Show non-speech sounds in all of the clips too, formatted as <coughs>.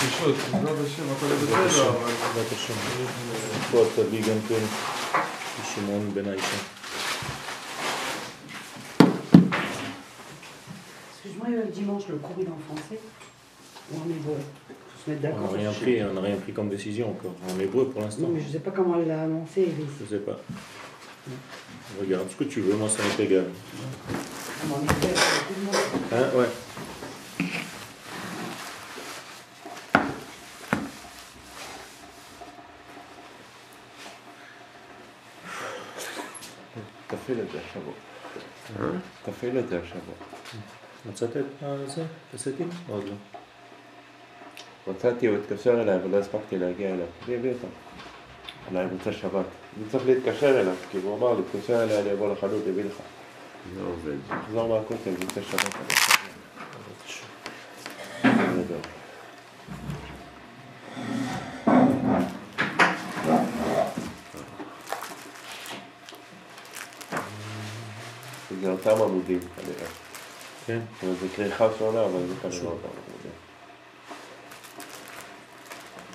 פשוט, בעזרת השם, הכל יהיה בסדר, אבל... בעזרת השם. פה תביא גם כן שמעון בן האישה. Excuse-moi, le dimanche, le cours il est en français ou en hébreu Faut se mettre On d'accord. n'a rien pris, on n'a rien pris comme décision encore. En hébreu pour l'instant. Non, mais je sais pas comment elle l'a annoncé. elle est- Je sais pas. Regarde ce que tu veux, moi ça m'est égal. Comment on תפעיל את זה השבוע. תפעיל את זה השבוע. מצאת את זה? הסטים? עוד לא. מצאתי, הוא התקשר אליי, אבל לא הספקתי להגיע אליו. אני אביא אותו. אולי מוצא שבת. אני צריך להתקשר אליו, כי הוא אמר לי, תתקשר אליי, אני אבוא לחנות, אביא לך. לא עובד. תחזור מהכותל, מוצא שבת. אני אבוא. בסדר. זה אותם עמודים כנראה. כן. זאת אומרת, זה כריכה שונה, אבל זה כנראה אותם עמודים.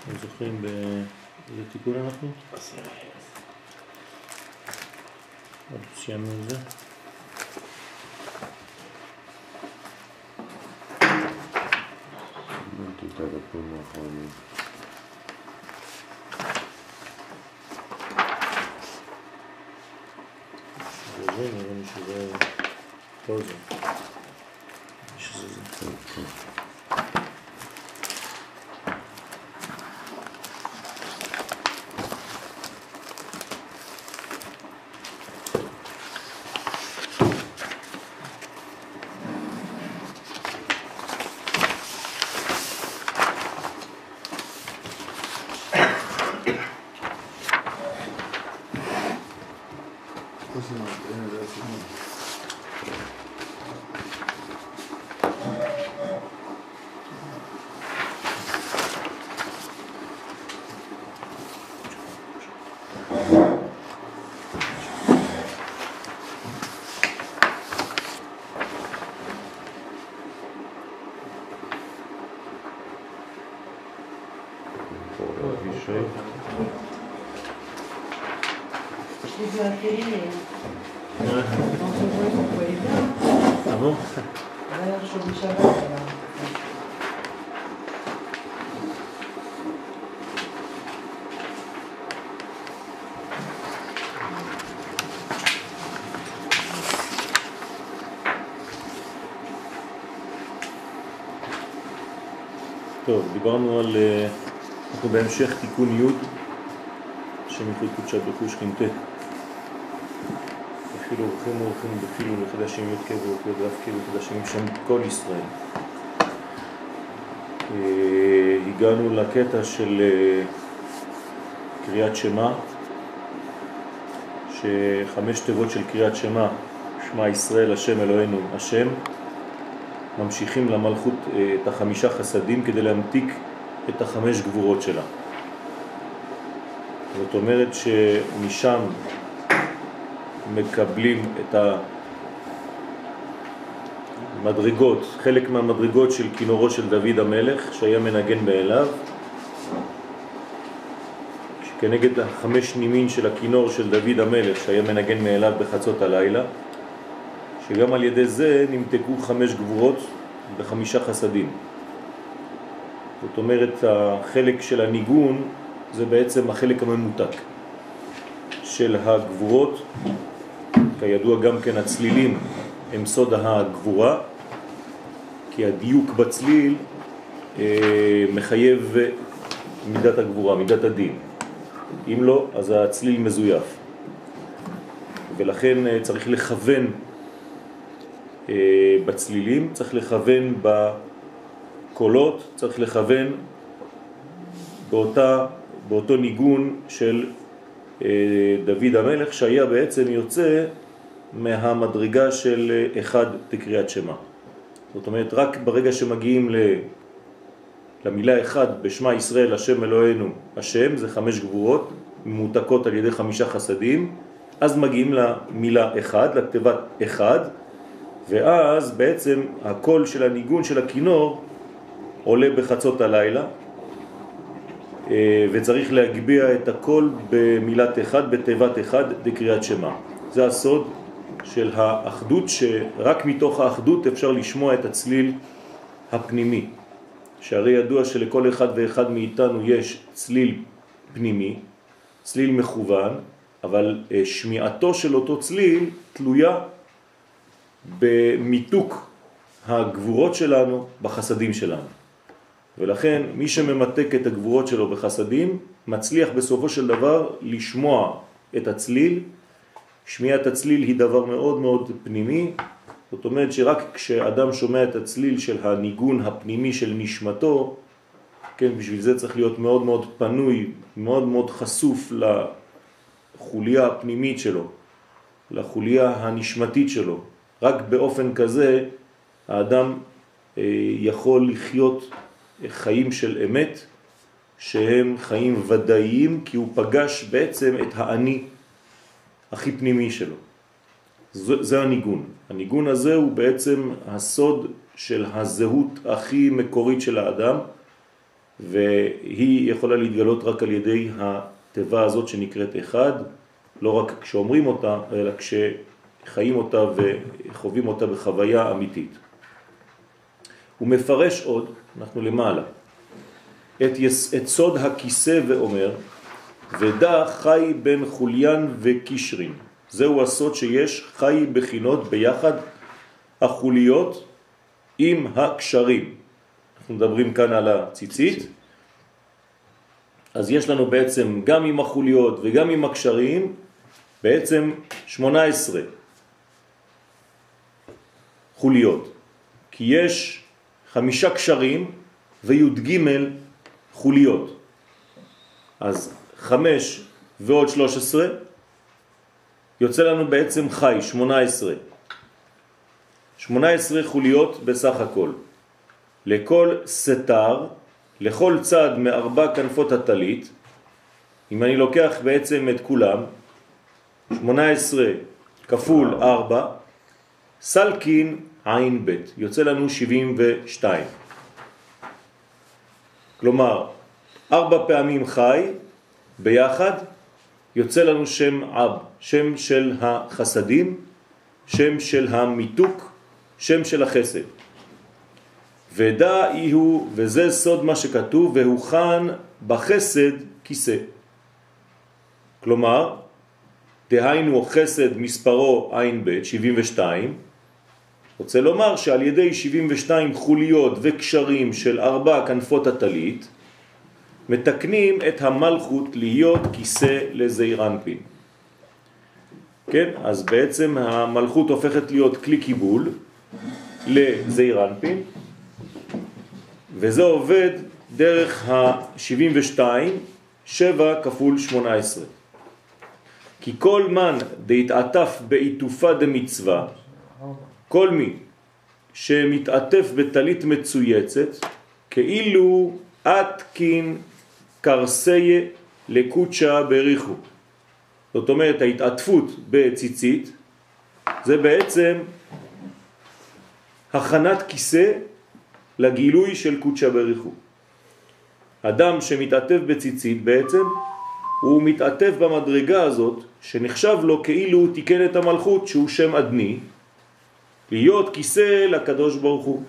אתם זוכרים באיזה תיקון אנחנו? עוד סיימנו את זה? את הדפים האחרונים. זה זה, נראה לי שזה... לא זה. שזה זה. פה זה הנה, זה הסימן. Ah Shabbat, voilà. טוב, דיברנו על... אה, אנחנו בהמשך תיקון י' שמקרי קודשא בקושכין ט' אפילו אורחים אורחים בפילו לחדשים י' כ' ואותיות ואף כ' וחדשים שם כל ישראל. אה, הגענו לקטע של אה, קריאת שמע, שחמש תיבות של קריאת שמע, שמע ישראל השם אלוהינו השם, ממשיכים למלכות אה, את החמישה חסדים כדי להמתיק את החמש גבורות שלה. זאת אומרת שמשם מקבלים את המדרגות, חלק מהמדרגות של כינורו של דוד המלך שהיה מנגן מאליו, כנגד החמש נימין של הכינור של דוד המלך שהיה מנגן מאליו בחצות הלילה, שגם על ידי זה נמתקו חמש גבורות בחמישה חסדים. זאת אומרת, החלק של הניגון זה בעצם החלק הממותק של הגבורות, כידוע גם כן הצלילים הם סוד הגבורה, כי הדיוק בצליל אה, מחייב מידת הגבורה, מידת הדין. אם לא, אז הצליל מזויף. ולכן אה, צריך לכוון אה, בצלילים, צריך לכוון בקולות, צריך לכוון באותה, באותו ניגון של אה, דוד המלך שהיה בעצם יוצא מהמדרגה של אה, אחד תקריאת שמה. זאת אומרת, רק ברגע שמגיעים. למילה אחד בשמה ישראל השם אלוהינו השם, זה חמש גבורות, ממותקות על ידי חמישה חסדים, אז מגיעים למילה אחד, לכתיבת אחד, ואז בעצם הקול של הניגון של הכינור עולה בחצות הלילה, אה, וצריך להגביה את הכל במילת אחד, בתיבת אחד, בקריאת שמה. זה הסוד של האחדות, שרק מתוך האחדות אפשר לשמוע את הצליל הפנימי. שהרי ידוע שלכל אחד ואחד מאיתנו יש צליל פנימי, צליל מכוון, אבל אה, שמיעתו של אותו צליל תלויה במיתוק הגבורות שלנו בחסדים שלנו. ולכן מי שממתק את הגבורות שלו בחסדים מצליח בסופו של דבר לשמוע את הצליל. שמיעת הצליל היא דבר מאוד מאוד פנימי, זאת אומרת שרק כשאדם שומע את הצליל של הניגון הפנימי של נשמתו, כן, בשביל זה צריך להיות מאוד מאוד פנוי, מאוד מאוד חשוף לחוליה הפנימית שלו, לחוליה הנשמתית שלו. רק באופן כזה האדם אה, יכול לחיות חיים של אמת, שהם חיים ודאיים, כי הוא פגש בעצם את האני הכי פנימי שלו. זה, זה הניגון. הניגון הזה הוא בעצם הסוד של הזהות הכי מקורית של האדם, והיא יכולה להתגלות רק על ידי התיבה הזאת שנקראת אחד, לא רק כשאומרים אותה, אלא כשחיים אותה וחווים אותה בחוויה אמיתית. הוא מפרש עוד, אנחנו למעלה, את, יס, את סוד הכיסא ואומר, ודע חי בין חוליין וקישרין. זהו הסוד שיש חי בחינות ביחד החוליות עם הקשרים. אנחנו מדברים כאן על הציצית, אז יש לנו בעצם גם עם החוליות וגם עם הקשרים, בעצם 18 חוליות. כי יש חמישה קשרים וי"ג חוליות. אז חמש ועוד שלוש עשרה יוצא לנו בעצם חי, שמונה עשרה. שמונה עשרה חוליות בסך הכל. לכל סתר, לכל צד מארבע כנפות הטלית, אם אני לוקח בעצם את כולם, שמונה עשרה כפול ארבע, סלקין עין ב', יוצא לנו 72. כלומר, ארבע פעמים חי ביחד יוצא לנו שם אב, שם של החסדים, שם של המיתוק, שם של החסד. ודע הוא, וזה סוד מה שכתוב, והוכן בחסד כיסא. כלומר, דהיינו חסד מספרו עין ב' 72, רוצה לומר שעל ידי 72 חוליות וקשרים של ארבע כנפות הטלית, מתקנים את המלכות להיות כיסא לזעיר אנפין. כן, אז בעצם המלכות הופכת להיות כלי קיבול לזעיר אנפין, וזה עובד דרך ה-72, 7 כפול 18. כי כל מן דהתעטף בעיטופה דמצווה, כל מי שמתעטף בטלית מצויצת, כאילו אתקין קרסיה לקוצ'ה בריחו. זאת אומרת, ההתעטפות בציצית זה בעצם הכנת כיסא לגילוי של קוצ'ה בריחו. אדם שמתעטף בציצית בעצם הוא מתעטף במדרגה הזאת שנחשב לו כאילו הוא תיקן את המלכות שהוא שם עדני להיות כיסא לקדוש ברוך הוא,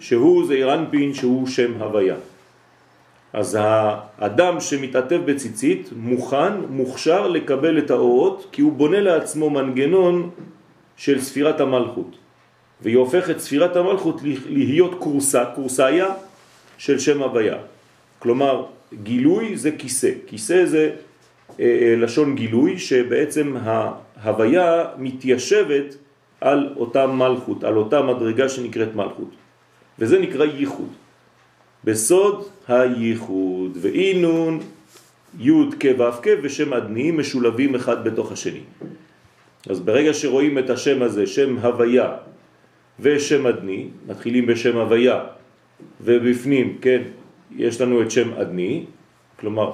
שהוא זעיר אנפין, שהוא שם הוויה. אז האדם שמתעטף בציצית מוכן, מוכשר לקבל את האורות, כי הוא בונה לעצמו מנגנון של ספירת המלכות. והיא הופכת ספירת המלכות להיות קורסה, קורסאיה של שם הוויה. כלומר, גילוי זה כיסא. כיסא זה אה, אה לשון גילוי, שבעצם ההוויה מתיישבת על אותה מלכות, על אותה מדרגה שנקראת מלכות. וזה נקרא ייחוד. בסוד הייחוד, ואינון י' כ' ו' כ' ושם אדני משולבים אחד בתוך השני. אז ברגע שרואים את השם הזה, שם הוויה ושם אדני, מתחילים בשם הוויה ובפנים, כן, יש לנו את שם אדני, כלומר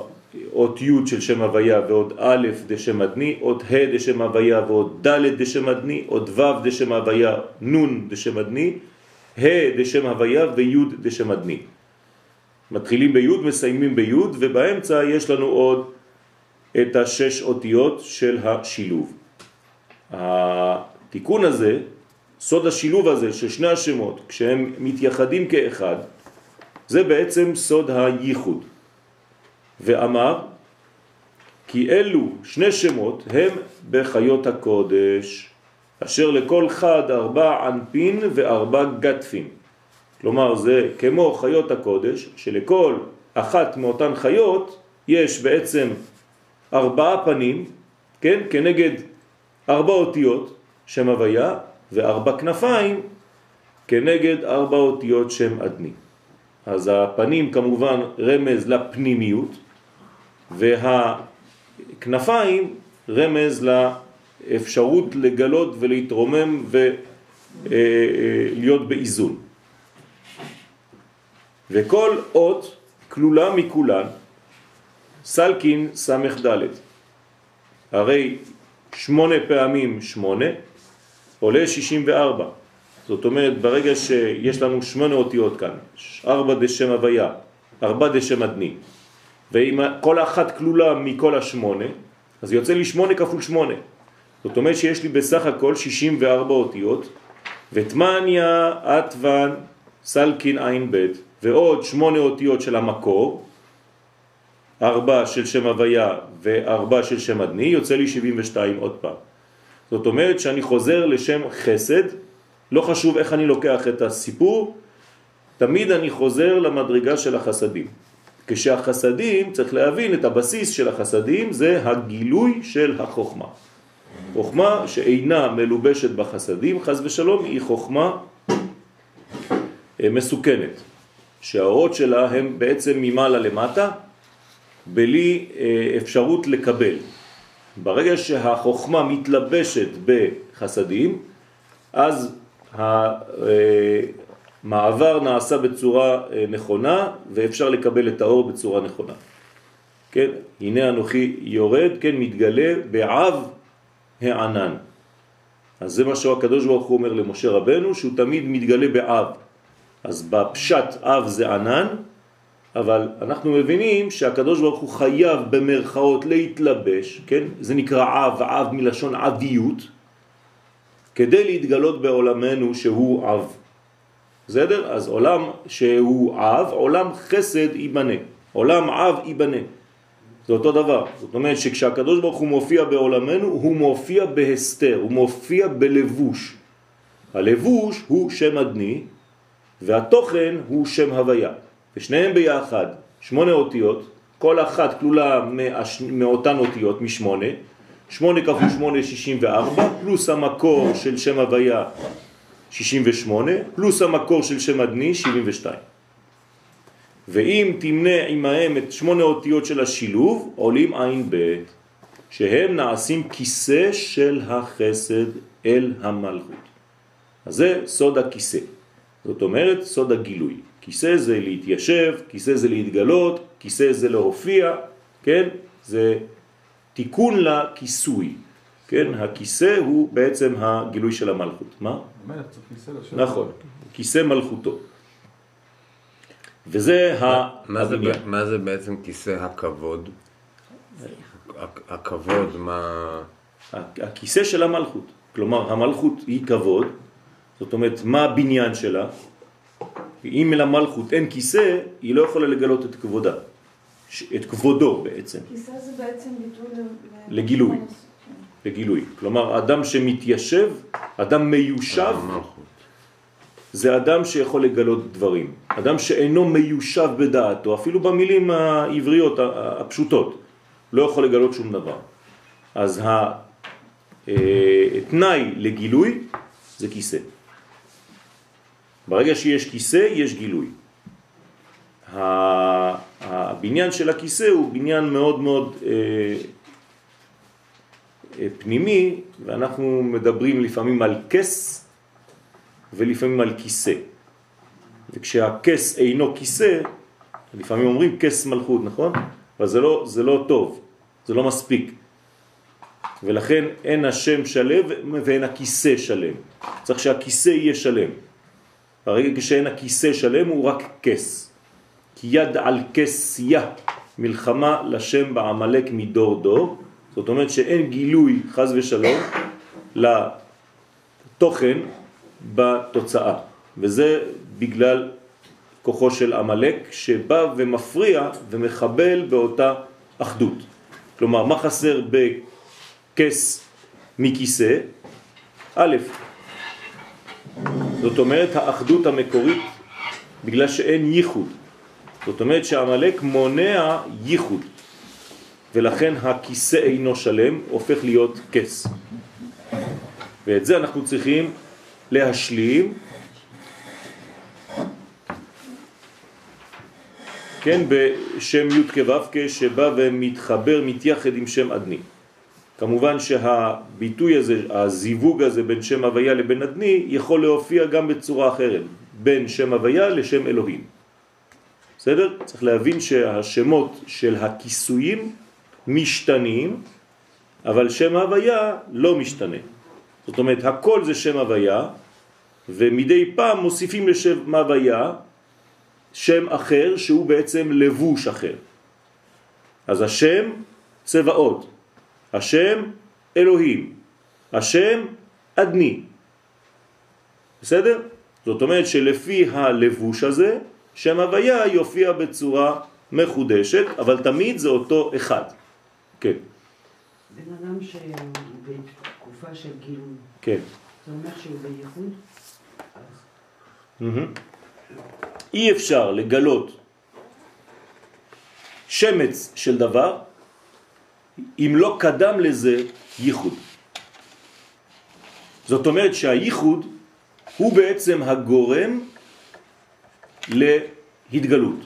אות י' של שם הוויה ועוד א' דשם אדני, אות ה' דשם הוויה ועוד ד' דשם אדני, אות ו' דשם הוויה נ' דשם אדני, ה' דשם הוויה וי' דשם אדני. מתחילים בי' מסיימים בי' ובאמצע יש לנו עוד את השש אותיות של השילוב. התיקון הזה, סוד השילוב הזה של שני השמות, כשהם מתייחדים כאחד, זה בעצם סוד הייחוד. ואמר, כי אלו שני שמות הם בחיות הקודש, אשר לכל חד ארבע ענפין וארבע גטפין. כלומר זה כמו חיות הקודש, שלכל אחת מאותן חיות יש בעצם ארבעה פנים, כן, כנגד ארבע אותיות שם הוויה, וארבע כנפיים כנגד ארבע אותיות שם אדני. אז הפנים כמובן רמז לפנימיות, והכנפיים רמז לאפשרות לגלות ולהתרומם ולהיות באיזון. וכל אות כלולה מכולן, סלקין סמך ד', הרי שמונה פעמים שמונה עולה שישים וארבע. זאת אומרת, ברגע שיש לנו שמונה אותיות כאן, ארבע דשם הוויה, ארבע דשם אדני, ואם כל אחת כלולה מכל השמונה, אז יוצא לי שמונה כפול שמונה. זאת אומרת שיש לי בסך הכל 64 אותיות, ותמניה, עטוון, סלקין עין בית, ועוד שמונה אותיות של המקור, ארבע של שם הוויה וארבע של שם אדני, יוצא לי 72 עוד פעם. זאת אומרת שאני חוזר לשם חסד, לא חשוב איך אני לוקח את הסיפור, תמיד אני חוזר למדרגה של החסדים. כשהחסדים, צריך להבין את הבסיס של החסדים, זה הגילוי של החוכמה. חוכמה שאינה מלובשת בחסדים, חז ושלום, היא חוכמה אה, מסוכנת, שהאורות שלה הם בעצם ממעלה למטה, בלי אה, אפשרות לקבל. ברגע שהחוכמה מתלבשת בחסדים, אז המעבר נעשה בצורה אה, נכונה ואפשר לקבל את האור בצורה נכונה. כן, הנה אנוכי יורד, כן, מתגלה בעב הענן. אז זה מה שהקדוש ברוך הוא אומר למשה רבנו, שהוא תמיד מתגלה בעב. אז בפשט אב זה ענן, אבל אנחנו מבינים שהקדוש ברוך הוא חייב במרכאות להתלבש, כן? זה נקרא אב, אב מלשון אביות, כדי להתגלות בעולמנו שהוא אב. בסדר? אז עולם שהוא אב, עולם חסד ייבנה. עולם אב ייבנה. זה אותו דבר. זאת אומרת שכשהקדוש ברוך הוא מופיע בעולמנו, הוא מופיע בהסתר, הוא מופיע בלבוש. הלבוש הוא שם אדני, והתוכן הוא שם הוויה. ושניהם ביחד, שמונה אותיות, כל אחת כלולה מאותן אותיות, משמונה, שמונה כפול שמונה שישים וארבע, פלוס המקור של שם הוויה שישים ושמונה, פלוס המקור של שם אדני שבעים ושתיים. ואם תמנה עמהם את שמונה אותיות של השילוב, עולים עין ב', שהם נעשים כיסא של החסד אל המלכות. אז זה סוד הכיסא. זאת אומרת, סוד הגילוי. כיסא זה להתיישב, כיסא זה להתגלות, כיסא זה להופיע, כן? זה תיקון לכיסוי, כן? הכיסא הוא בעצם הגילוי של המלכות. מה? המלך צריך כיסא לשבת. נכון, כיסא מלכותו. וזה ה... מה זה, מה בעצם כיסא הכבוד? הכ- הכבוד, מה... הכיסא של המלכות. כלומר, המלכות היא כבוד, זאת אומרת, מה הבניין שלה? אם למלכות אין כיסא, היא לא יכולה לגלות את כבודה, את כבודו בעצם, כיסא זה בעצם ביטוי לגילוי. לגילוי. כלומר, אדם שמתיישב, אדם מיושב, המלכות. זה אדם שיכול לגלות דברים. אדם שאינו מיושב בדעתו, אפילו במילים העבריות הפשוטות, לא יכול לגלות שום דבר. אז התנאי לגילוי זה כיסא. ברגע שיש כיסא, יש גילוי. הבניין של הכיסא הוא בניין מאוד מאוד אה, אה, פנימי, ואנחנו מדברים לפעמים על כס ולפעמים על כיסא. וכשהכס אינו כיסא, לפעמים אומרים כס מלכות, נכון? אבל זה לא, זה לא טוב, זה לא מספיק. ולכן אין השם שלם ואין הכיסא שלם. צריך שהכיסא יהיה שלם. הרגע כשאין הכיסא שלם הוא רק כס. כי יד על כסיה, מלחמה לשם בעמלק מדור דור. זאת אומרת שאין גילוי, חז ושלום, לתוכן בתוצאה. וזה בגלל כוחו של עמלק שבא ומפריע ומחבל באותה אחדות. כלומר, מה חסר בכס מכיסא? א', זאת אומרת האחדות המקורית בגלל שאין ייחוד. זאת אומרת שהעמלק מונע ייחוד ולכן הכיסא אינו שלם, הופך להיות כס. ואת זה אנחנו צריכים להשלים כן, בשם י' כו' שבא ומתחבר, מתייחד עם שם אדני. כמובן שהביטוי הזה, הזיווג הזה בין שם הוויה לבין אדני, יכול להופיע גם בצורה אחרת, בין שם הוויה לשם אלוהים. בסדר? צריך להבין שהשמות של הכיסויים משתנים, אבל שם הוויה לא משתנה. זאת אומרת, הכל זה שם הוויה, ומדי פעם מוסיפים לשם הוויה שם אחר שהוא בעצם לבוש אחר. אז השם צבאות, השם אלוהים, השם אדני. בסדר? זאת אומרת שלפי הלבוש הזה, שם הוויה יופיע בצורה מחודשת, אבל תמיד זה אותו אחד. כן. בן אדם שהוא בתקופה של גילוי, כן. זה אומר שהוא בייחוד? אי אפשר לגלות שמץ של דבר אם לא קדם לזה ייחוד. זאת אומרת שהייחוד הוא בעצם הגורם להתגלות.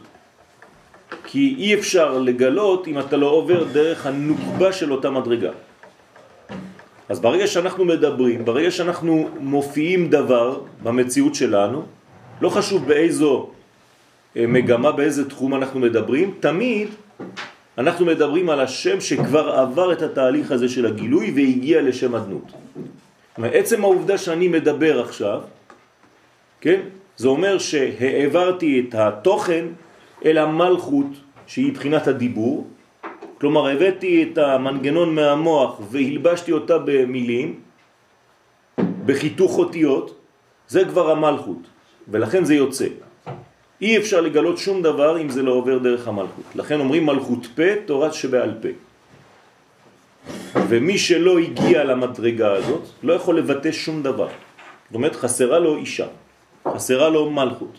כי אי אפשר לגלות אם אתה לא עובר דרך הנוקבה של אותה מדרגה. אז ברגע שאנחנו מדברים, ברגע שאנחנו מופיעים דבר במציאות שלנו, לא חשוב באיזו אה, מגמה, באיזה תחום אנחנו מדברים, תמיד אנחנו מדברים על השם שכבר עבר את התהליך הזה של הגילוי והגיע לשם אדנות. עצם העובדה שאני מדבר עכשיו, כן, זה אומר שהעברתי את התוכן אל המלכות שהיא בחינת הדיבור, כלומר הבאתי את המנגנון מהמוח והלבשתי אותה במילים, בחיתוך אותיות, זה כבר המלכות, ולכן זה יוצא. אי אפשר לגלות שום דבר אם זה לא עובר דרך המלכות. לכן אומרים מלכות פה, תורת שבעל פה. ומי שלא הגיע למדרגה הזאת לא יכול לבטא שום דבר. זאת אומרת, חסרה לו אישה, חסרה לו מלכות.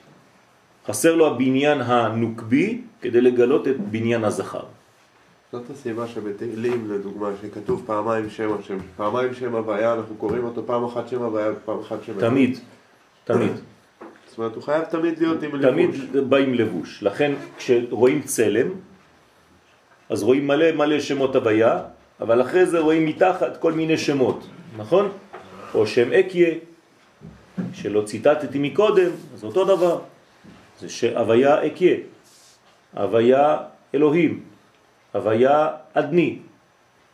חסר לו הבניין הנוקבי כדי לגלות את בניין הזכר. זאת הסיבה שבתהילים, לדוגמה, שכתוב פעמיים שם השם. פעמיים שם הוויה, אנחנו קוראים אותו פעם אחת שם הוויה ופעם אחת שם. תמיד, תמיד. זאת אומרת, הוא חייב תמיד להיות עם תמיד לבוש. בא עם לבוש. לכן כשרואים צלם, אז רואים מלא מלא שמות הוויה, אבל אחרי זה רואים מתחת כל מיני שמות, נכון? או שם אקיה, שלא ציטטתי מקודם, אז אותו דבר. זה שהוויה אקיה, הוויה אלוהים, הוויה אדני,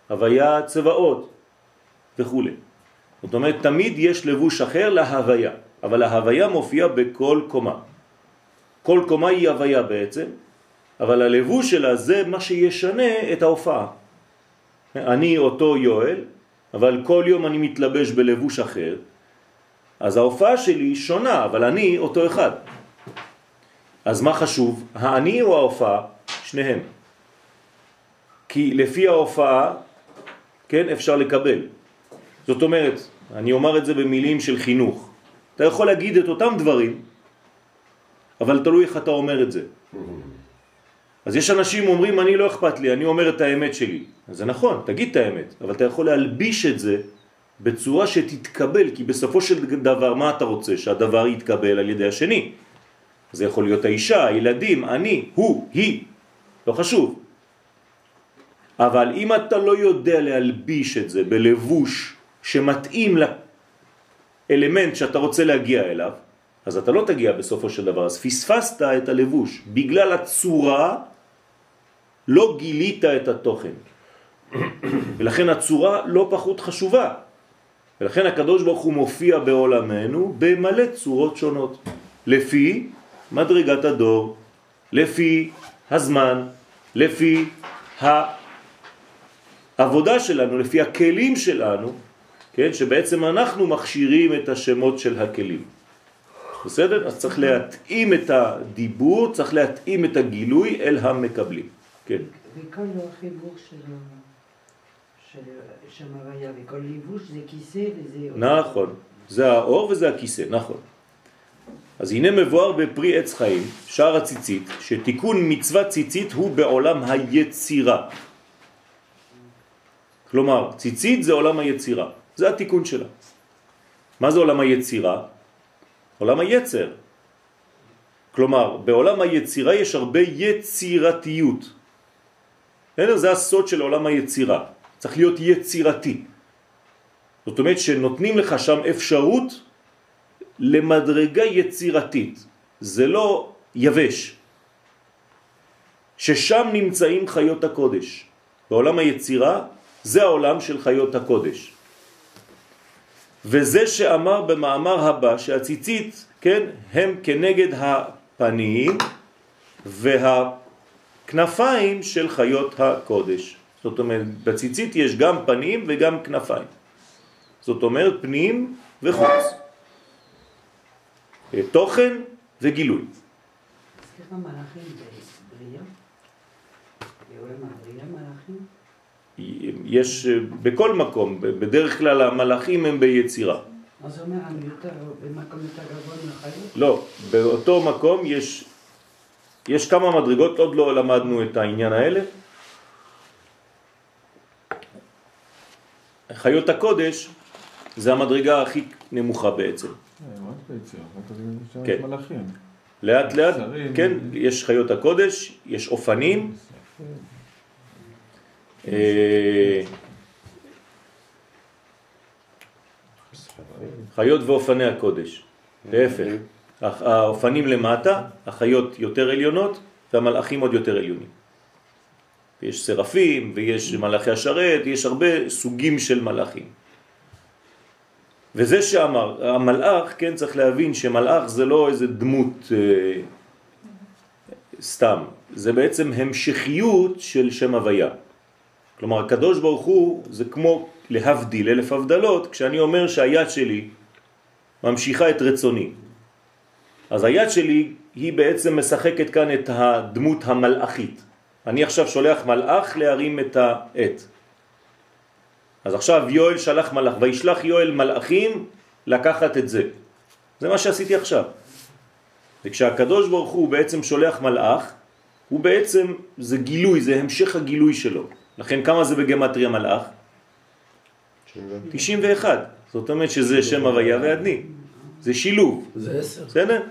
הוויה צבאות וכו'. זאת אומרת, תמיד יש לבוש אחר להוויה, אבל ההוויה מופיעה בכל קומה. כל קומה היא הוויה בעצם, אבל הלבוש שלה זה מה שישנה את ההופעה. אני אותו יואל, אבל כל יום אני מתלבש בלבוש אחר, אז ההופעה שלי שונה, אבל אני אותו אחד. אז מה חשוב, האני או ההופעה? שניהם. כי לפי ההופעה, כן, אפשר לקבל. זאת אומרת, אני אומר את זה במילים של חינוך. אתה יכול להגיד את אותם דברים, אבל תלוי איך אתה אומר את זה. אז יש אנשים אומרים, אני לא אכפת לי, אני אומר את האמת שלי. אז זה נכון, תגיד את האמת, אבל אתה יכול להלביש את זה בצורה שתתקבל, כי בסופו של דבר, מה אתה רוצה? שהדבר יתקבל על ידי השני. זה יכול להיות האישה, הילדים, אני, הוא, היא, לא חשוב. אבל אם אתה לא יודע להלביש את זה בלבוש שמתאים לאלמנט שאתה רוצה להגיע אליו, אז אתה לא תגיע בסופו של דבר. אז פספסת את הלבוש. בגלל הצורה לא גילית את התוכן. <coughs> ולכן הצורה לא פחות חשובה. ולכן הקדוש ברוך הוא מופיע בעולמנו במלא צורות שונות. לפי מדרגת הדור. לפי הזמן, לפי העבודה שלנו, לפי הכלים שלנו, כן, שבעצם אנחנו מכשירים את השמות של הכלים. בסדר? אז צריך להתאים את הדיבור, צריך להתאים את הגילוי אל המקבלים. כן. וכל החיבור של שם וכל ליבוש זה כיסא וזה... נכון, זה האור וזה הכיסא, נכון. אז הנה מבואר בפרי עץ חיים, שער הציצית, שתיקון מצוות ציצית הוא בעולם היצירה. כלומר, ציצית זה עולם היצירה, זה התיקון שלה. מה זה עולם היצירה? עולם היצר. כלומר, בעולם היצירה יש הרבה יצירתיות. בסדר? זה הסוד של עולם היצירה. צריך להיות יצירתי. זאת אומרת שנותנים לך שם אפשרות למדרגה יצירתית. זה לא יבש. ששם נמצאים חיות הקודש. בעולם היצירה זה העולם של חיות הקודש. וזה שאמר במאמר הבא שהציצית, כן, הם כנגד הפנים והכנפיים של חיות הקודש. זאת אומרת, בציצית יש גם פנים וגם כנפיים. זאת אומרת, פנים וחוץ. תוכן וגילוי. סליחה, מלאכים בבריאה? בעולם הבריאה מלאכים? יש בכל מקום, בדרך כלל המלאכים הם ביצירה. אז זה אומר, אני יותר, במקום יותר גבוה מהחיות? לא, באותו מקום יש, יש כמה מדרגות, עוד לא למדנו את העניין האלה. חיות הקודש זה המדרגה הכי נמוכה בעצם. אה, כן. לאט לאט. כן, יש חיות הקודש, יש אופנים, חיות ואופני הקודש, להפך, האופנים למטה, החיות יותר עליונות והמלאכים עוד יותר עליונים. יש סרפים ויש מלאכי השרת, יש הרבה סוגים של מלאכים. וזה שאמר, המלאך, כן, צריך להבין שמלאך זה לא איזה דמות אה, סתם, זה בעצם המשכיות של שם הוויה. כלומר, הקדוש ברוך הוא זה כמו להבדיל אלף הבדלות, כשאני אומר שהיד שלי ממשיכה את רצוני. אז היד שלי היא בעצם משחקת כאן את הדמות המלאכית. אני עכשיו שולח מלאך להרים את העט. אז עכשיו יואל שלח מלאך, וישלח יואל מלאכים לקחת את זה. זה מה שעשיתי עכשיו. וכשהקדוש ברוך הוא בעצם שולח מלאך, הוא בעצם, זה גילוי, זה המשך הגילוי שלו. לכן כמה זה בגמטריה מלאך? 91. זאת אומרת שזה שם הוויה ועדני. זה שילוב. זה עשר. בסדר?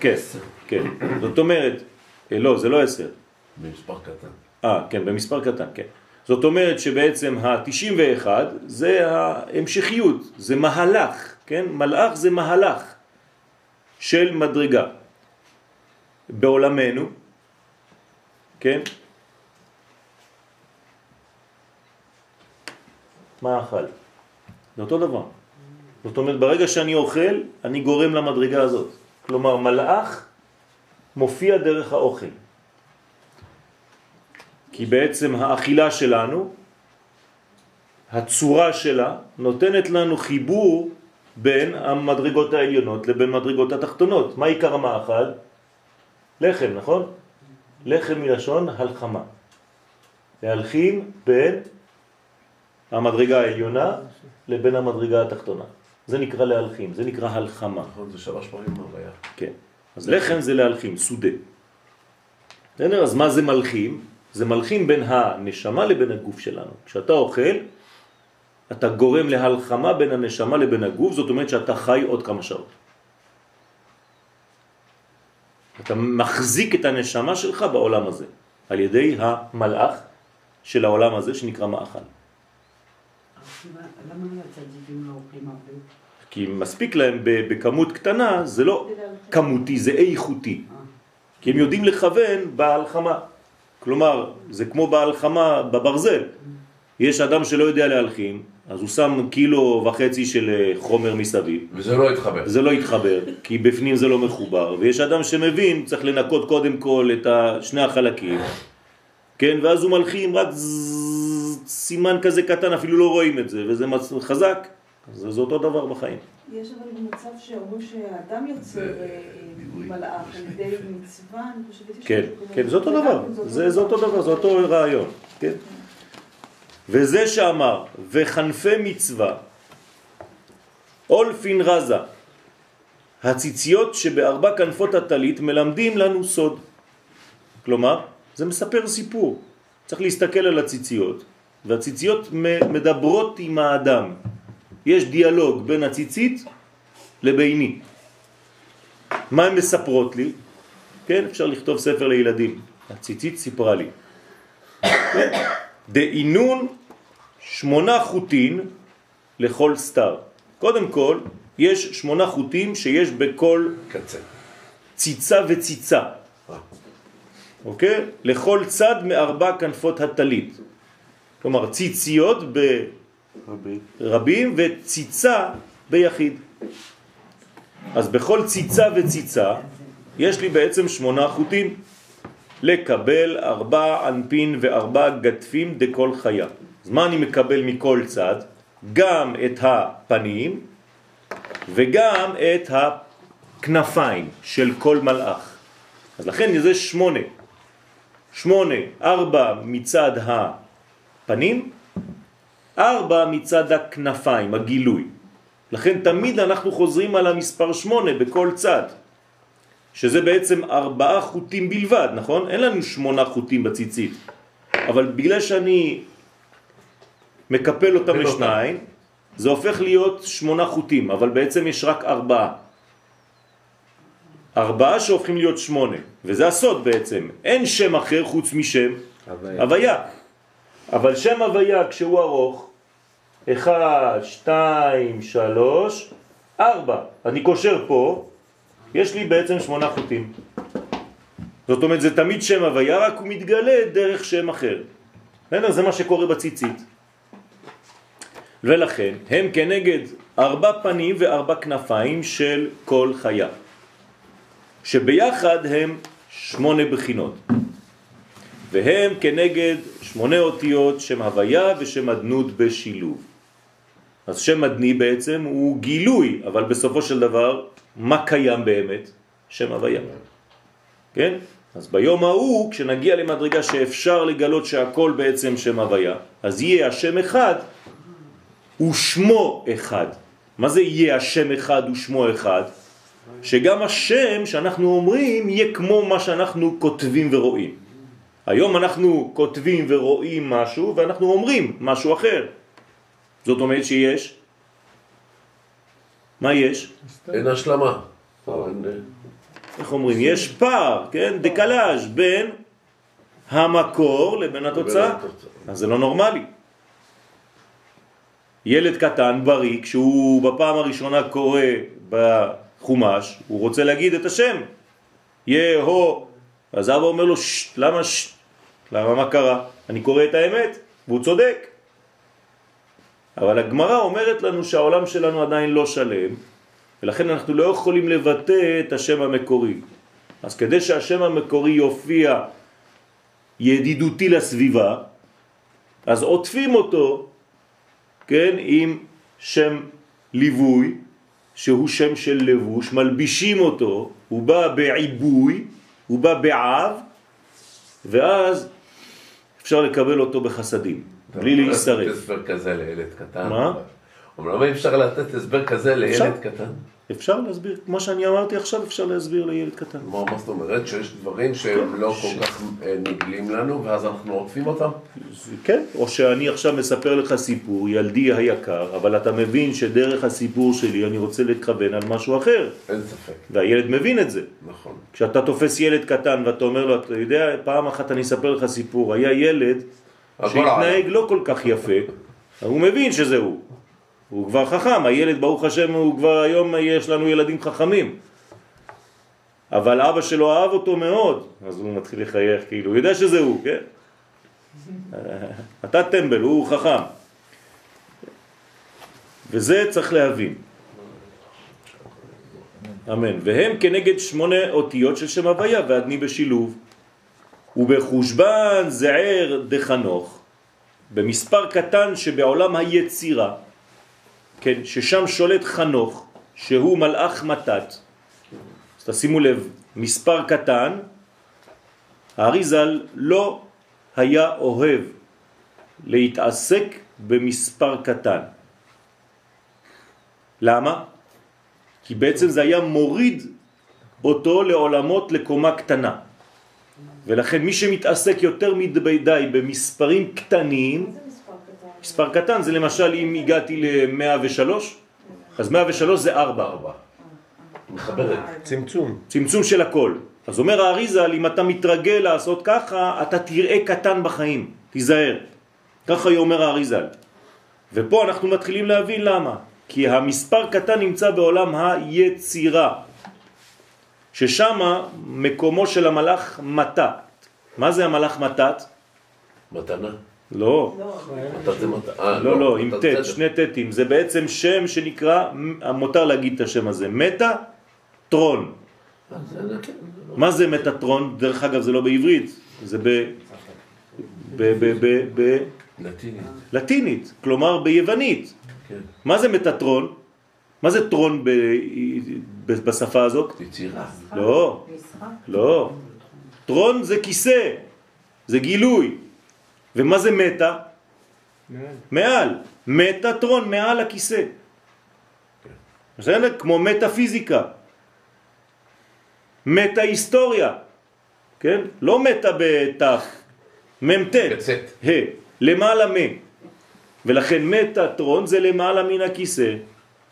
כן, כן. זאת אומרת, אה, לא, זה לא עשר. במספר קטן. אה, כן, במספר קטן, כן. זאת אומרת שבעצם ה-91 זה ההמשכיות, זה מהלך, כן? מלאך זה מהלך של מדרגה. בעולמנו, כן? מה אכל? זה אותו דבר. זאת אומרת, ברגע שאני אוכל, אני גורם למדרגה הזאת. כלומר, מלאך מופיע דרך האוכל. כי בעצם האכילה שלנו, הצורה שלה, נותנת לנו חיבור בין המדרגות העליונות לבין מדרגות התחתונות. מה עיקר המאכל? לחם, נכון? לחם מלשון הלחמה. להלחים בין המדרגה העליונה לבין המדרגה התחתונה. זה נקרא להלחים, זה נקרא הלחמה. נכון, זה שלוש פעמים הוויה. כן. אז לחם זה להלחים, סודה. בסדר? אז מה זה מלחים? זה מלחים בין הנשמה לבין הגוף שלנו. כשאתה אוכל, אתה גורם להלחמה בין הנשמה לבין הגוף, זאת אומרת שאתה חי עוד כמה שעות. אתה מחזיק את הנשמה שלך בעולם הזה, על ידי המלאך של העולם הזה שנקרא מאכל. למה- הצדיקים לא אוכלים הרבה? כי מספיק להם בכמות קטנה, זה לא כמותי, זה איכותי. אה, כי הם יודעים לכוון בהלחמה. כלומר, זה כמו בהלחמה בברזל. יש אדם שלא יודע להלחים, אז הוא שם קילו וחצי של אה, חומר מסביב. וזה לא התחבר. זה לא יתחבר, כי בפנים זה לא מחובר, ויש אדם שמבין, צריך לנקות קודם כל את שני החלקים, כן, ואז הוא מלחים רק זזז, סימן כזה קטן, אפילו לא רואים את זה, וזה חזק, זה, זה אותו דבר בחיים. יש אבל מצב שאומרים שהאדם יוצר זה אה, דיבורי. מלאך על ידי מצווה, אני חושבת שיש כן. כן, זה אותו דבר, זה, זה אותו דבר, זה אותו רעיון, כן? וזה שאמר, וחנפי מצווה, אולפין רזה, הציציות שבארבע כנפות הטלית מלמדים לנו סוד. כלומר, זה מספר סיפור. צריך להסתכל על הציציות, והציציות מדברות עם האדם. יש דיאלוג בין הציצית לביני. מה הן מספרות לי? כן, אפשר לכתוב ספר לילדים. הציצית סיפרה לי. כן? דאינון שמונה חוטין לכל סתר. קודם כל, יש שמונה חוטים שיש בכל קצה. ציצה וציצה. אוקיי? לכל צד מארבע כנפות הטלית. כלומר, ציציות רבי. ברבים וציצה ביחיד. אז בכל ציצה וציצה יש לי בעצם שמונה חוטים. לקבל ארבע אנפין וארבע גדפים דכל חיה. אז מה אני מקבל מכל צד? גם את הפנים וגם את הכנפיים של כל מלאך. אז לכן זה שמונה. שמונה, ארבע מצד הפנים, ארבע מצד הכנפיים, הגילוי. לכן תמיד אנחנו חוזרים על המספר שמונה בכל צד, שזה בעצם ארבעה חוטים בלבד, נכון? אין לנו שמונה חוטים בציצית, אבל בגלל שאני מקפל אותם. לשניים, זה הופך להיות שמונה חוטים, אבל בעצם יש רק ארבעה. ארבעה שהופכים להיות שמונה, וזה הסוד בעצם. אין שם אחר חוץ משם הוויה. הוויה. אבל שם הוויה כשהוא ארוך, אחד, שתיים, שלוש, ארבע. אני קושר פה, יש לי בעצם שמונה חוטים. זאת אומרת, זה תמיד שם הוויה, רק הוא מתגלה דרך שם אחר. בסדר? זה מה שקורה בציצית. ולכן, הם כנגד ארבע פנים וארבע כנפיים של כל חיה. שביחד הם שמונה בחינות. והם כנגד שמונה אותיות שם הוויה ושם אדנות בשילוב. אז שם אדני בעצם הוא גילוי, אבל בסופו של דבר, מה קיים באמת? שם הוויה. כן? אז ביום ההוא, כשנגיע למדרגה שאפשר לגלות שהכל בעצם שם הוויה, אז יהיה השם אחד ושמו אחד. מה זה יהיה השם אחד ושמו אחד? שגם השם שאנחנו אומרים יהיה כמו מה שאנחנו כותבים ורואים. היום אנחנו כותבים ורואים משהו ואנחנו אומרים משהו אחר. זאת אומרת שיש? מה יש? אין השלמה. איך אומרים? יש פער, כן? דקלאז' בין המקור לבין התוצאה. התוצאה. אז זה לא נורמלי. ילד קטן, בריא, כשהוא בפעם הראשונה קורא בחומש, הוא רוצה להגיד את השם. יהו. אז אבא אומר לו, שט, למה שט? למה מה קרה? אני קורא את האמת, והוא צודק. אבל הגמרא אומרת לנו שהעולם שלנו עדיין לא שלם, ולכן אנחנו לא יכולים לבטא את השם המקורי. אז כדי שהשם המקורי יופיע ידידותי לסביבה, אז עוטפים אותו, כן, עם שם ליווי, שהוא שם של לבוש, מלבישים אותו, הוא בא בעיבוי, הוא בא בעב, ואז אפשר לקבל אותו בחסדים, בלי. לתת הסבר כזה לילד קטן. מה? אבל למה אי אפשר לתת הסבר כזה. לילד קטן? אפשר להסביר, כמו שאני אמרתי עכשיו, אפשר להסביר לילד קטן. מה מה זאת אומרת? שיש דברים שהם לא כל כך אה, נגלים לנו, ואז אנחנו עוטפים אותם? כן, או שאני עכשיו מספר לך סיפור, ילדי היקר, אבל אתה מבין שדרך הסיפור שלי אני רוצה לכוון על משהו אחר, אין ספק. והילד מבין את זה. נכון. כשאתה תופס ילד קטן ואתה אומר לו, אתה יודע, פעם אחת אני אספר לך סיפור, היה ילד שהתנהג לא כל כך יפה, הוא מבין שזה הוא. הוא כבר חכם, הילד ברוך השם הוא כבר היום יש לנו ילדים חכמים. אבל אבא שלו אהב אותו מאוד, אז הוא מתחיל לחייך, כאילו, הוא יודע שזה הוא, כן? <laughs> אתה טמבל, הוא חכם. וזה צריך להבין. אמן. והם כנגד שמונה אותיות של שם הוויה ועדני בשילוב. ובחושבן זער דחנוך, במספר קטן שבעולם היצירה, כן, ששם שולט חנוך, שהוא מלאך מתת. אז תשימו לב, מספר קטן, האריזל לא היה אוהב להתעסק במספר קטן. למה? כי בעצם זה היה מוריד אותו לעולמות לקומה קטנה. ולכן מי שמתעסק יותר מדי במספרים קטנים, מספר קטן? זה למשל אם הגעתי ל-103, אז 103 זה 4. מחברת. צמצום. צמצום של הכל. אז אומר האריזל, אם אתה מתרגל לעשות ככה, אתה תראה קטן בחיים, תיזהר. ככה היא אומר האריזל. ופה אנחנו מתחילים להבין למה. כי המספר קטן נמצא בעולם היצירה, ששם מקומו של המלאך מתת. מה זה המלאך מתת? מתנה. לא, לא. אה, לא, לא, עם ט'. שני ט'ים. זה בעצם שם שנקרא, מותר להגיד את השם הזה, מטה טרון. זה- זה לא- מה זה מטאטרון? דרך אגב, זה לא בעברית, זה ב... ב... ב... ב... ב... לטינית. לטינית, כלומר ביוונית. כן. מה זה מטאטרון? מה זה טרון. בשפה הזאת? יצירה. לא. לא. טרון זה כיסא, זה גילוי. ומה זה מטה? מעל. מטאטרון, מעל הכיסא. בסדר? כמו מטאפיזיקה. מטה-היסטוריה. כן? לא מטה בתח, מ"ט. ה, למעלה מ. ולכן מטאטרון זה למעלה מן הכיסא.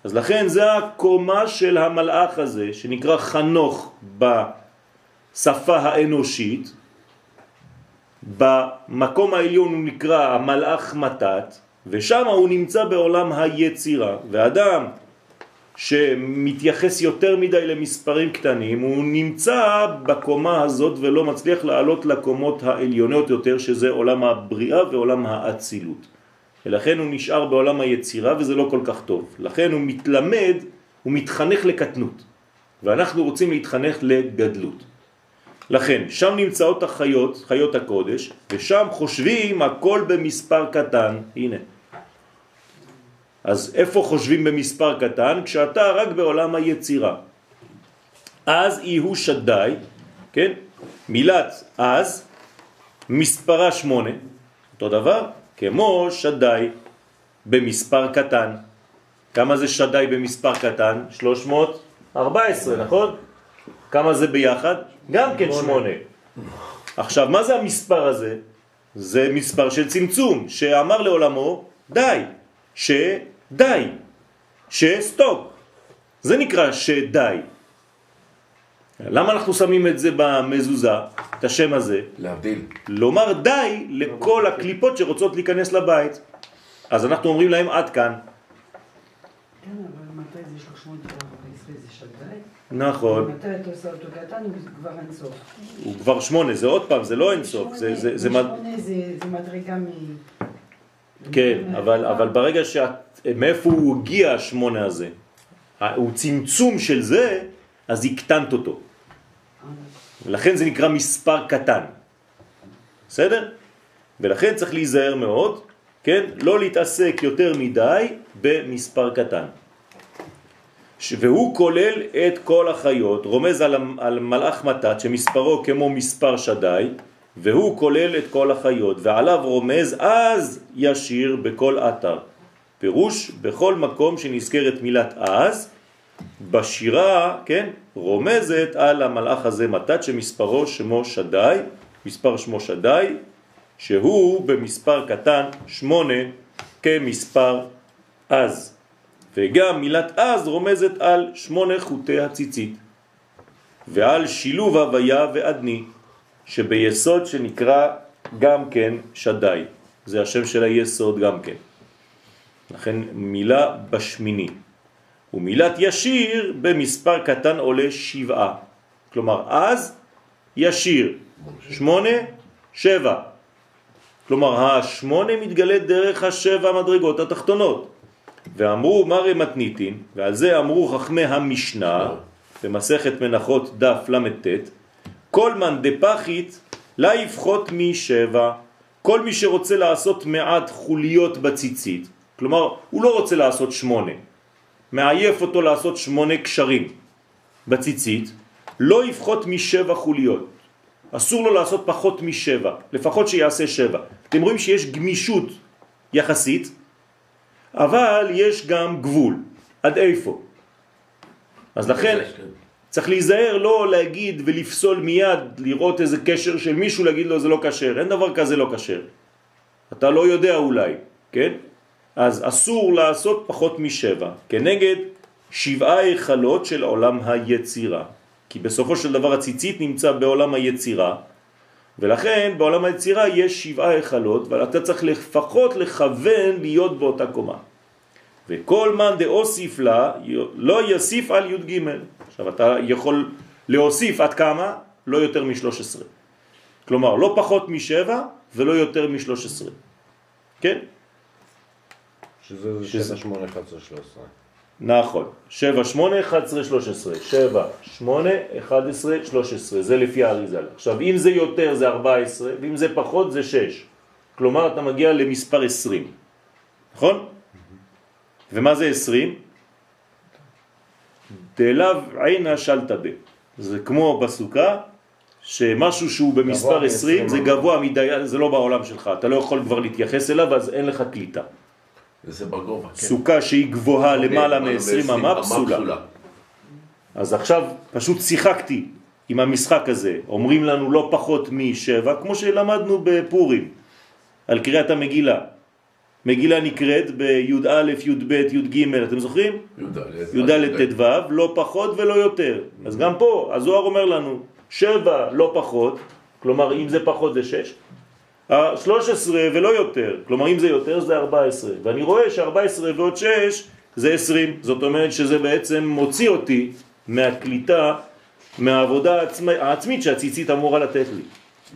אז לכן זה הקומה של המלאך הזה, שנקרא חנוך בשפה האנושית. במקום העליון הוא נקרא המלאך מתת, ושם הוא נמצא בעולם היצירה. ואדם שמתייחס יותר מדי למספרים קטנים, הוא נמצא בקומה הזאת ולא מצליח לעלות לקומות העליונות יותר, שזה עולם הבריאה ועולם האצילות. ולכן הוא נשאר בעולם היצירה וזה לא כל כך טוב. לכן הוא מתלמד, הוא מתחנך לקטנות. ואנחנו רוצים להתחנך לגדלות. לכן, שם נמצאות החיות, חיות הקודש, ושם חושבים הכל במספר קטן. הנה. אז איפה חושבים במספר קטן? כשאתה רק בעולם היצירה. אז יהיו שדי, כן? מילת אז, מספרה שמונה, אותו דבר, כמו שדי במספר קטן. כמה זה שדי במספר קטן? 314, נכון? כמה זה ביחד? גם כן שמונה. עכשיו, מה זה המספר הזה? זה מספר של צמצום, שאמר לעולמו, די, שדי, שסטופ. זה נקרא שדי. למה אנחנו שמים את זה במזוזה, את השם הזה? להבדיל. לומר די לכל הקליפות שרוצות להיכנס לבית. אז אנחנו אומרים להם עד כאן. כן, אבל מתי זה 314 זה שדי? נכון, מתי אתה עושה אותו קטן הוא כבר אין סוף. הוא כבר שמונה, זה עוד פעם, זה לא אין סוף, זה, זה, זה, מד- שמונה זה זה מדרגה מ... כן, אבל, אבל ברגע שאת, מאיפה הוא הגיע השמונה הזה? הוא צמצום של זה, אז הקטנת אותו. ולכן זה נקרא מספר קטן. בסדר? ולכן צריך להיזהר מאוד, כן? לא להתעסק יותר מדי במספר קטן. והוא כולל את כל החיות, רומז על, על מלאך מתת שמספרו כמו מספר שדי, והוא כולל את כל החיות, ועליו רומז אז ישיר בכל אתר. פירוש בכל מקום שנזכרת מילת אז, בשירה, כן, רומזת על המלאך הזה מתת שמספרו שמו שדי, מספר שמו שדי, שהוא במספר קטן שמונה כמספר אז. וגם מילת אז רומזת על שמונה חוטי הציצית, ועל שילוב הוויה ועדני, שביסוד שנקרא גם כן שדי. זה השם של היסוד גם כן. לכן מילה בשמיני. ומילת ישיר במספר קטן עולה שבעה. כלומר, אז ישיר. שמונה, שבע. כלומר, השמונה מתגלה דרך השבע מדרגות התחתונות. ואמרו מרי מתניתין, ועל זה אמרו חכמי המשנה, במסכת מנחות דף ל"ט, כל מאן דפחית לא יפחות משבע. כל מי שרוצה לעשות מעט חוליות בציצית, כלומר הוא לא רוצה לעשות שמונה, מעייף אותו לעשות שמונה קשרים בציצית, לא יפחות משבע חוליות. אסור לו לעשות פחות משבע, לפחות שיעשה שבע. אתם רואים שיש גמישות יחסית, אבל יש גם גבול. עד איפה? אז לכן צריך להיזהר לא להגיד ולפסול מיד, לראות איזה קשר של מישהו, להגיד לו זה לא קשר. אין דבר כזה לא קשר. אתה לא יודע אולי, כן? אז אסור לעשות פחות משבע, כנגד שבעה היכלות של עולם היצירה. כי בסופו של דבר הציצית נמצא בעולם היצירה, ולכן בעולם היצירה יש שבעה היכלות, ואתה צריך לפחות לכוון להיות באותה קומה. וכל מן דאוסיף לה לא יסיף על י' ג'. עכשיו אתה יכול להוסיף עד כמה? לא יותר מ-13. כלומר, לא פחות משבע ולא יותר מ-13. כן? שזה- 7, 8, 11, 13. נכון. 7, 8, 11, 13. 7, 8, 11, 13. זה לפי האריזל. עכשיו, אם זה יותר זה 14, ואם זה פחות זה 6. כלומר, אתה מגיע למספר 20. נכון? ומה זה 20? דלאו עינה שלטה ב. זה כמו בסוכה, שמשהו שהוא במספר גבוה 20 זה גבוה מדי, זה לא בעולם שלך, אתה לא יכול כבר להתייחס אליו, אז אין לך קליטה. וזה בגובה, כן. סוכה שהיא גבוהה למעלה למעלה מ-20 אמה פסולה. אז עכשיו פשוט שיחקתי עם המשחק הזה. אומרים לנו לא פחות משבע, כמו שלמדנו בפורים, על קריאת המגילה. מגילה נקראת בי"א, י"ב, י"ג, אתם זוכרים? י"ד ט"ו, לא פחות ולא יותר. אז גם פה, הזוהר אומר לנו, שבע לא פחות, כלומר אם זה פחות זה שש, ה-13 ולא יותר, כלומר אם זה יותר זה 14, ואני רואה ש-14 ועוד 6 זה 20, זאת אומרת שזה בעצם מוציא אותי מהקליטה, מהעבודה העצמי, העצמית שהציצית אמורה לתת לי.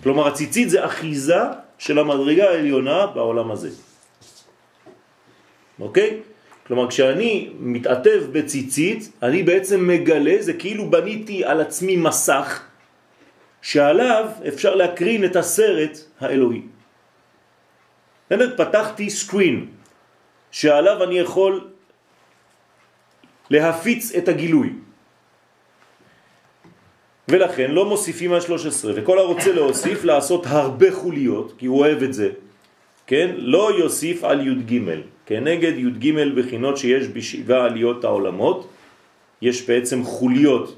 כלומר הציצית זה אחיזה של המדרגה העליונה בעולם הזה. אוקיי? כלומר כשאני מתעטב בציצית, אני בעצם מגלה, זה כאילו בניתי על עצמי מסך, שעליו אפשר להקרין את הסרט האלוהי. באמת פתחתי סקרין שעליו אני יכול להפיץ את הגילוי. ולכן לא מוסיפים על 13, וכל הרוצה להוסיף לעשות הרבה חוליות, כי הוא אוהב את זה, כן? לא יוסיף על י"ג, כנגד י"ג בחינות שיש בשבעה עליות העולמות, יש בעצם חוליות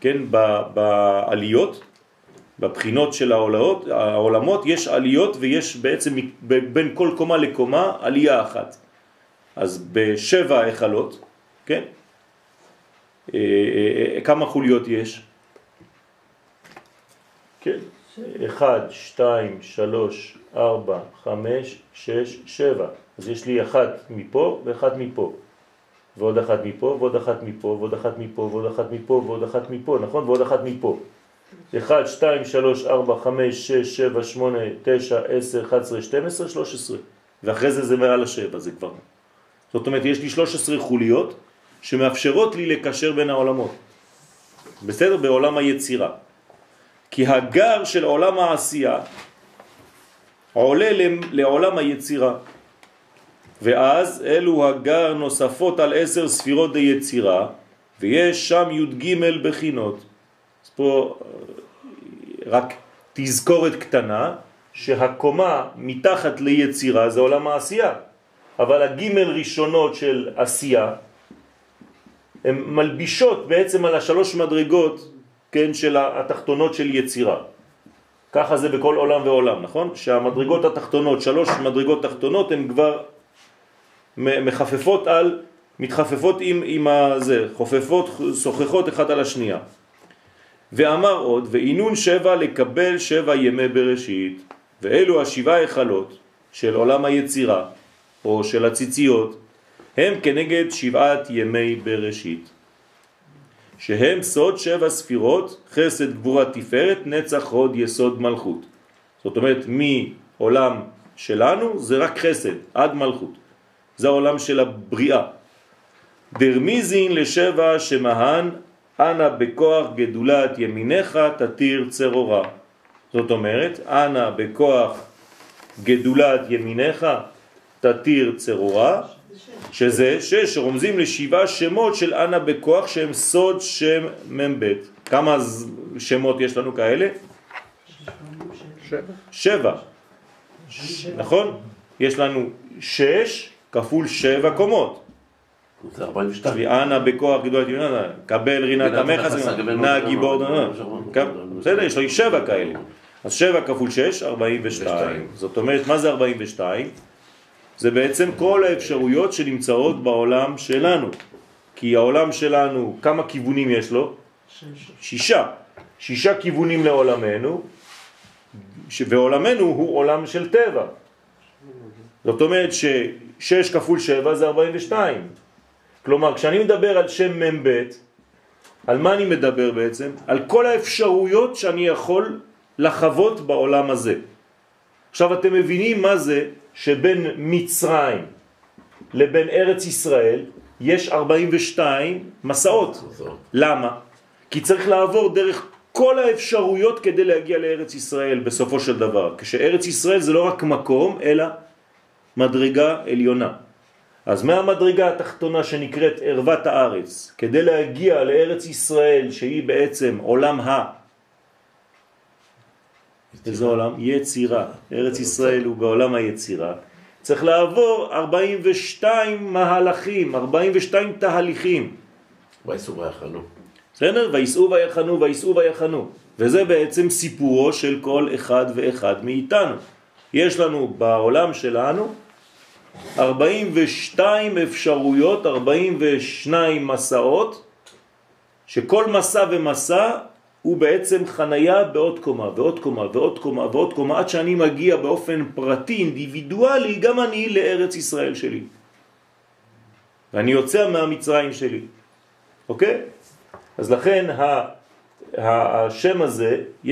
כן, בעליות, בבחינות של העולמות, העולמות יש עליות ויש בעצם בין כל קומה לקומה עלייה אחת. אז בשבע החלות, כן, אה, אה, אה, כמה חוליות יש? כן, אחד, שתיים, שלוש, ארבע, חמש, שש, שבע. אז יש לי אחת מפה ואחת מפה. ועוד אחת מפה, ועוד אחת מפה, ועוד אחת מפה, ועוד אחת מפה, ועוד אחת מפה, נכון? ועוד אחת מפה. 1, 2, 3, 4, 5, 6, 7, 8, 9, 10, 11, 12, 13. ואחרי זה זה מעל השבע, זה כבר. זאת אומרת, יש לי 13 חוליות שמאפשרות לי לקשר בין העולמות. בסדר? בעולם היצירה. כי הגר של עולם העשייה עולה לעולם היצירה. ואז אלו הגר נוספות על עשר ספירות היצירה, ויש שם י"ג בחינות. אז פה אה, רק תזכורת קטנה, שהקומה מתחת ליצירה זה עולם העשייה, אבל הגימל ראשונות של עשייה, הן מלבישות בעצם על השלוש מדרגות, כן, של התחתונות של יצירה. ככה זה בכל עולם ועולם, נכון? שהמדרגות התחתונות, שלוש מדרגות תחתונות, הן כבר מחפפות על, מתחפפות עם, עם הזה, חופפות, שוחחות אחת על השנייה. ואמר עוד, ואינון שבע לקבל שבע ימי בראשית, ואלו השבעה החלות של עולם היצירה, או של הציציות, הם כנגד שבעת ימי בראשית, שהם סוד שבע ספירות, חסד גבורה תפארת, נצח הוד יסוד מלכות. זאת אומרת, מעולם שלנו זה רק חסד, עד מלכות. זה העולם של הבריאה. דרמיזין לשבע שמהן, אנא בכוח גדולת ימיניך תתיר צרורה. זאת אומרת, אנא בכוח גדולת ימיניך תתיר צרורה, שזה שש, שרומזים לשבעה שמות של אנא בכוח שהם סוד שם מ"ב. כמה שמות יש לנו כאלה? שבע. ש- נכון? יש לנו שש כפול שבע קומות. זה 42. אנא בכוח גדולת ימיניך, קבל רינת עמך, נא גיבור כן, בסדר, יש לי שבע כאלה. אז שבע כפול שש, ארבעים ושתיים. 42. זאת אומרת, מה זה ארבעים ושתיים? זה בעצם כל האפשרויות שנמצאות בעולם שלנו. כי העולם שלנו, כמה כיוונים יש לו? שישה. שישה כיוונים לעולמנו, ש- ועולמנו הוא עולם של טבע. זאת אומרת ששש כפול שבע זה 42. כלומר, כשאני מדבר על שם מ"ב, על מה אני מדבר בעצם? על כל האפשרויות שאני יכול לחוות בעולם הזה. עכשיו אתם מבינים מה זה שבין מצרים לבין ארץ ישראל יש 42 מסעות. למה? כי צריך לעבור דרך כל האפשרויות כדי להגיע לארץ ישראל בסופו של דבר. כשארץ ישראל זה לא רק מקום, אלא מדרגה עליונה. אז מהמדרגה התחתונה שנקראת ערוות הארץ, כדי להגיע לארץ ישראל שהיא בעצם עולם ה... איזה עולם? יצירה. ארץ ישראל הוא בעולם היצירה. צריך לעבור 42 מהלכים, 42 תהליכים. וייסעו ויחנו. בסדר? ויסעו ויחנו ויסעו ויחנו. וזה בעצם סיפורו של כל אחד ואחד מאיתנו. יש לנו בעולם שלנו 42 אפשרויות, 42 מסעות, שכל מסע ומסע הוא בעצם חנייה בעוד קומה ועוד קומה ועוד קומה ועוד קומה עד שאני מגיע באופן פרטי, אינדיבידואלי, גם אני לארץ ישראל שלי. ואני יוצא מהמצרים שלי. אוקיי? אז לכן השם הזה, יש